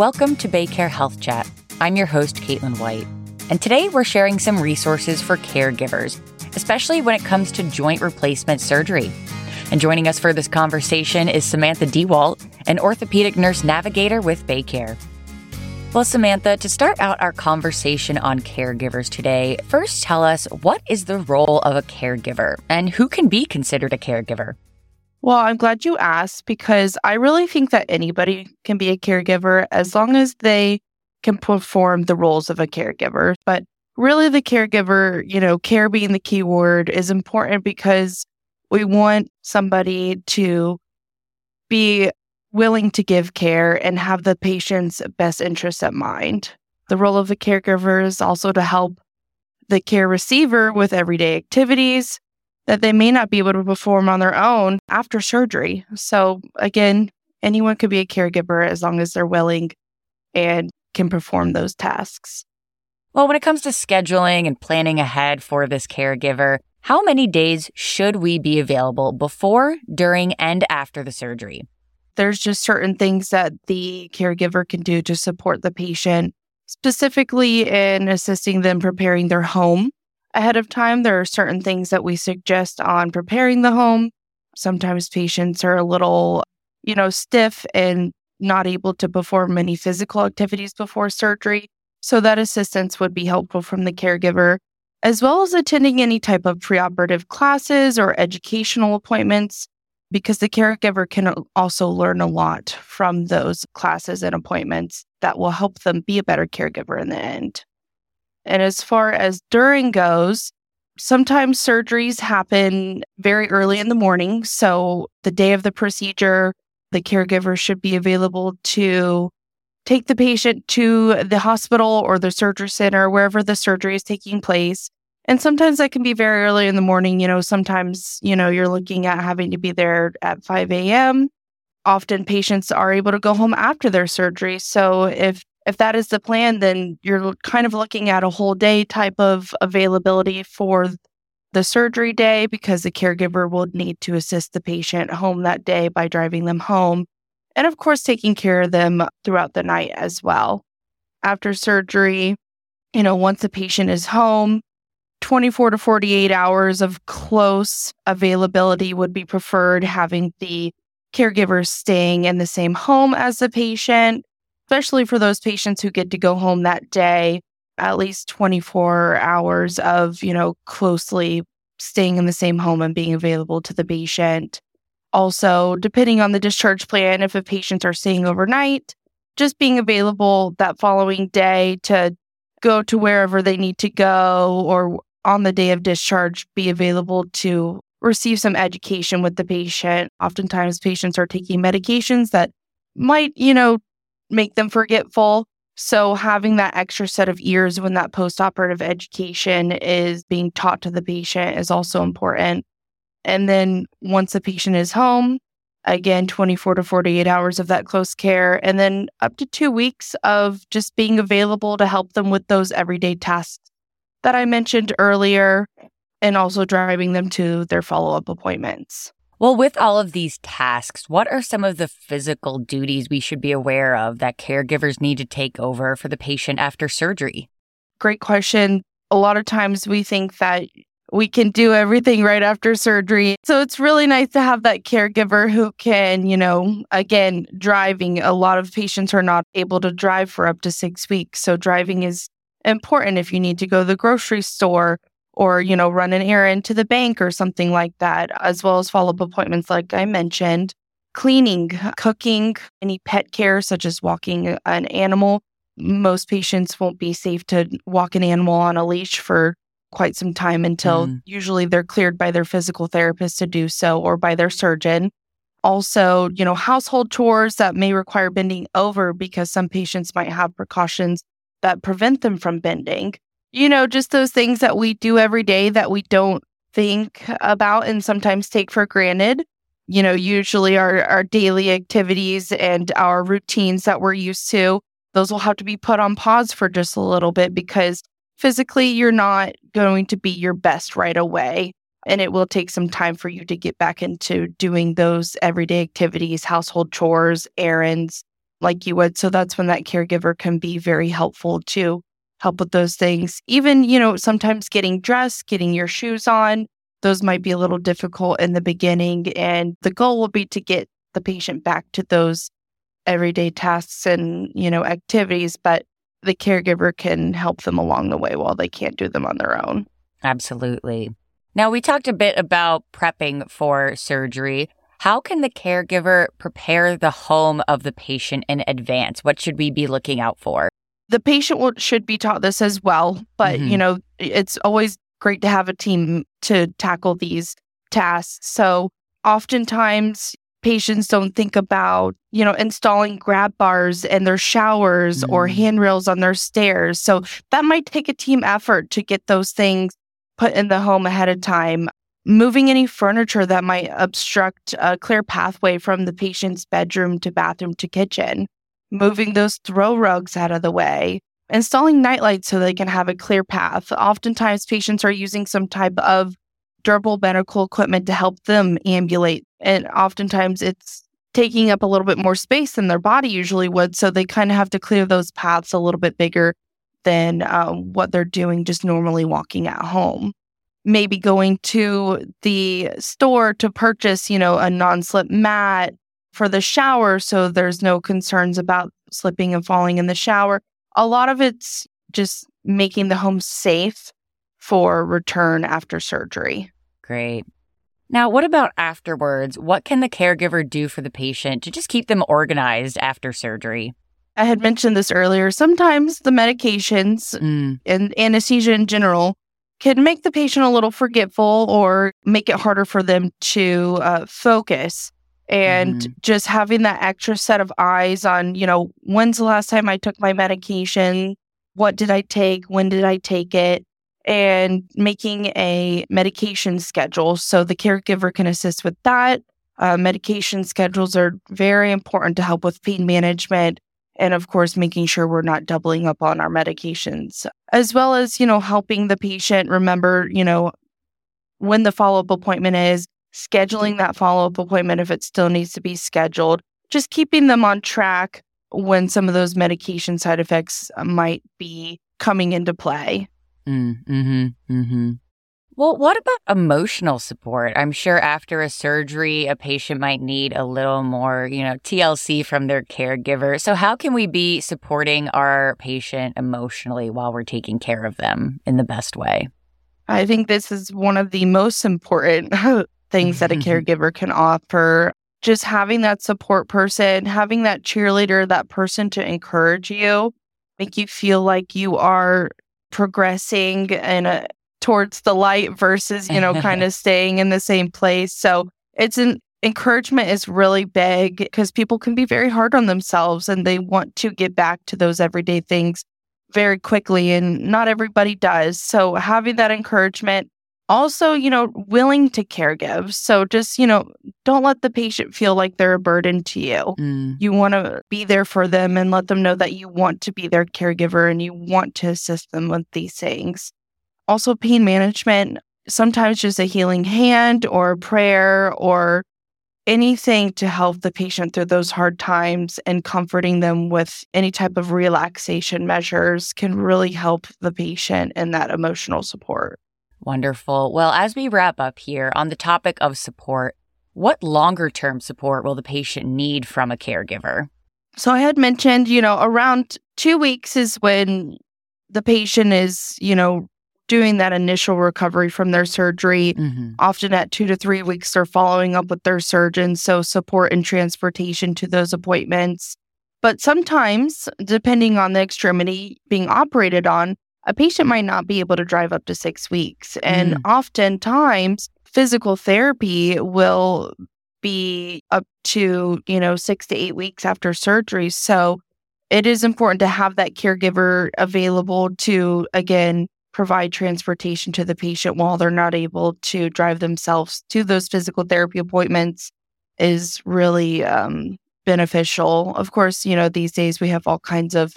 welcome to BayCare Health Chat. I'm your host, Caitlin White. And today we're sharing some resources for caregivers, especially when it comes to joint replacement surgery. And joining us for this conversation is Samantha DeWalt, an orthopedic nurse navigator with BayCare. Well, Samantha, to start out our conversation on caregivers today, first tell us what is the role of a caregiver and who can be considered a caregiver? Well, I'm glad you asked because I really think that anybody can be a caregiver as long as they can perform the roles of a caregiver. But really, the caregiver, you know, care being the key word is important because we want somebody to be willing to give care and have the patient's best interests at mind. The role of the caregiver is also to help the care receiver with everyday activities, that they may not be able to perform on their own after surgery. So, again, anyone could be a caregiver as long as they're willing and can perform those tasks. Well, when it comes to scheduling and planning ahead for this caregiver, how many days should we be available before, during, and after the surgery? There's just certain things that the caregiver can do to support the patient, specifically in assisting them preparing their home ahead of time. There are certain things that we suggest on preparing the home. Sometimes patients are a little, you know, stiff and not able to perform many physical activities before surgery. So that assistance would be helpful from the caregiver, as well as attending any type of preoperative classes or educational appointments, because the caregiver can also learn a lot from those classes and appointments that will help them be a better caregiver in the end. And as far as during goes, sometimes surgeries happen very early in the morning. So the day of the procedure, the caregiver should be available to take the patient to the hospital or the surgery center, wherever the surgery is taking place. And sometimes that can be very early in the morning. You know, sometimes, you know, you're looking at having to be there at 5 a.m. Often patients are able to go home after their surgery. So if if that is the plan, then you're kind of looking at a whole day type of availability for the surgery day because the caregiver will need to assist the patient home that day by driving them home. And of course, taking care of them throughout the night as well. After surgery, you know, once the patient is home, 24 to 48 hours of close availability would be preferred, having the caregiver staying in the same home as the patient especially for those patients who get to go home that day, at least 24 hours of, you know, closely staying in the same home and being available to the patient. Also, depending on the discharge plan, if the patients are staying overnight, just being available that following day to go to wherever they need to go or on the day of discharge, be available to receive some education with the patient. Oftentimes, patients are taking medications that might, you know, make them forgetful. So, having that extra set of ears when that postoperative education is being taught to the patient is also important. And then once the patient is home, again, 24 to 48 hours of that close care, and then up to two weeks of just being available to help them with those everyday tasks that I mentioned earlier, and also driving them to their follow up appointments. Well, with all of these tasks, what are some of the physical duties we should be aware of that caregivers need to take over for the patient after surgery? Great question. A lot of times we think that we can do everything right after surgery. So it's really nice to have that caregiver who can, you know, again, driving. A lot of patients are not able to drive for up to six weeks. So driving is important if you need to go to the grocery store or, you know, run an errand to the bank or something like that, as well as follow up appointments, like I mentioned, cleaning, cooking, any pet care, such as walking an animal. Most patients won't be safe to walk an animal on a leash for quite some time until mm. usually they're cleared by their physical therapist to do so or by their surgeon. Also, you know, household chores that may require bending over because some patients might have precautions that prevent them from bending you know, just those things that we do every day that we don't think about and sometimes take for granted. You know, usually our, our daily activities and our routines that we're used to, those will have to be put on pause for just a little bit because physically you're not going to be your best right away. And it will take some time for you to get back into doing those everyday activities, household chores, errands, like you would. So that's when that caregiver can be very helpful to help with those things. Even, you know, sometimes getting dressed, getting your shoes on, those might be a little difficult in the beginning. And the goal will be to get the patient back to those everyday tasks and, you know, activities, but the caregiver can help them along the way while they can't do them on their own. Absolutely. Now, we talked a bit about prepping for surgery. How can the caregiver prepare the home of the patient in advance? What should we be looking out for? The patient will, should be taught this as well, but mm-hmm. you know, it's always great to have a team to tackle these tasks. So, oftentimes patients don't think about, you know, installing grab bars in their showers mm. or handrails on their stairs. So that might take a team effort to get those things put in the home ahead of time. Moving any furniture that might obstruct a clear pathway from the patient's bedroom to bathroom to kitchen. Moving those throw rugs out of the way. Installing nightlights so they can have a clear path. Oftentimes, patients are using some type of durable medical equipment to help them ambulate. And oftentimes it's taking up a little bit more space than their body usually would. So they kind of have to clear those paths a little bit bigger than um, what they're doing just normally walking at home. Maybe going to the store to purchase, you know, a non slip mat for the shower so there's no concerns about slipping and falling in the shower. A lot of it's just making the home safe for return after surgery. Great. Now, what about afterwards? What can the caregiver do for the patient to just keep them organized after surgery? I had mentioned this earlier. Sometimes the medications mm. and anesthesia in general can make the patient a little forgetful or make it harder for them to uh, focus. And mm just having that extra set of eyes on, you know, when's the last time I took my medication? What did I take? When did I take it? and making a medication schedule so the caregiver can assist with that. Uh, medication schedules are very important to help with pain management. And of course, making sure we're not doubling up on our medications, as well as, you know, helping the patient remember, you know, when the follow up appointment is, scheduling that follow up appointment if it still needs to be scheduled, just keeping them on track when some of those medication side effects might be coming into play. Mm, hmm mm-hmm. Well, what about emotional support? I'm sure after a surgery, a patient might need a little more, you know, TLC from their caregiver. So, how can we be supporting our patient emotionally while we're taking care of them in the best way? I think this is one of the most important things that a mm-hmm, mm-hmm. caregiver can offer. Just having that support person, having that cheerleader, that person to encourage you, make you feel like you are progressing and towards the light versus, you know, kind of staying in the same place. So it's an encouragement is really big because people can be very hard on themselves and they want to get back to those everyday things very quickly and not everybody does. So having that encouragement also, you know, willing to care give. So just, you know, don't let the patient feel like they're a burden to you. Mm. You want to be there for them and let them know that you want to be their caregiver and you want to assist them with these things. Also, pain management, sometimes just a healing hand or prayer or anything to help the patient through those hard times and comforting them with any type of relaxation measures can really help the patient in that emotional support. Wonderful. Well, as we wrap up here on the topic of support, what longer term support will the patient need from a caregiver? So I had mentioned, you know, around two weeks is when the patient is, you know, doing that initial recovery from their surgery. Mm-hmm. Often at two to three weeks, they're following up with their surgeon. So support and transportation to those appointments. But sometimes, depending on the extremity being operated on, a patient might not be able to drive up to six weeks. And mm. oftentimes, physical therapy will be up to, you know, six to eight weeks after surgery. So it is important to have that caregiver available to, again, provide transportation to the patient while they're not able to drive themselves to those physical therapy appointments is really um, beneficial. Of course, you know, these days we have all kinds of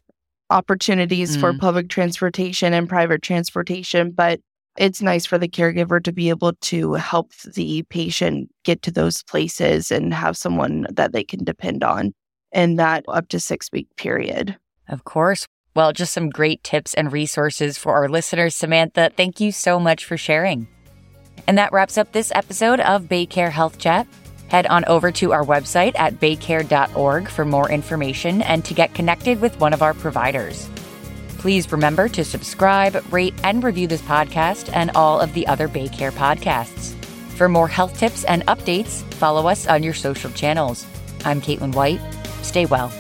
opportunities mm. for public transportation and private transportation, but it's nice for the caregiver to be able to help the patient get to those places and have someone that they can depend on in that up to six week period. Of course. Well, just some great tips and resources for our listeners. Samantha, thank you so much for sharing. And that wraps up this episode of BayCare Health Chat. Head on over to our website at baycare.org for more information and to get connected with one of our providers. Please remember to subscribe, rate, and review this podcast and all of the other BayCare podcasts. For more health tips and updates, follow us on your social channels. I'm Caitlin White. Stay well.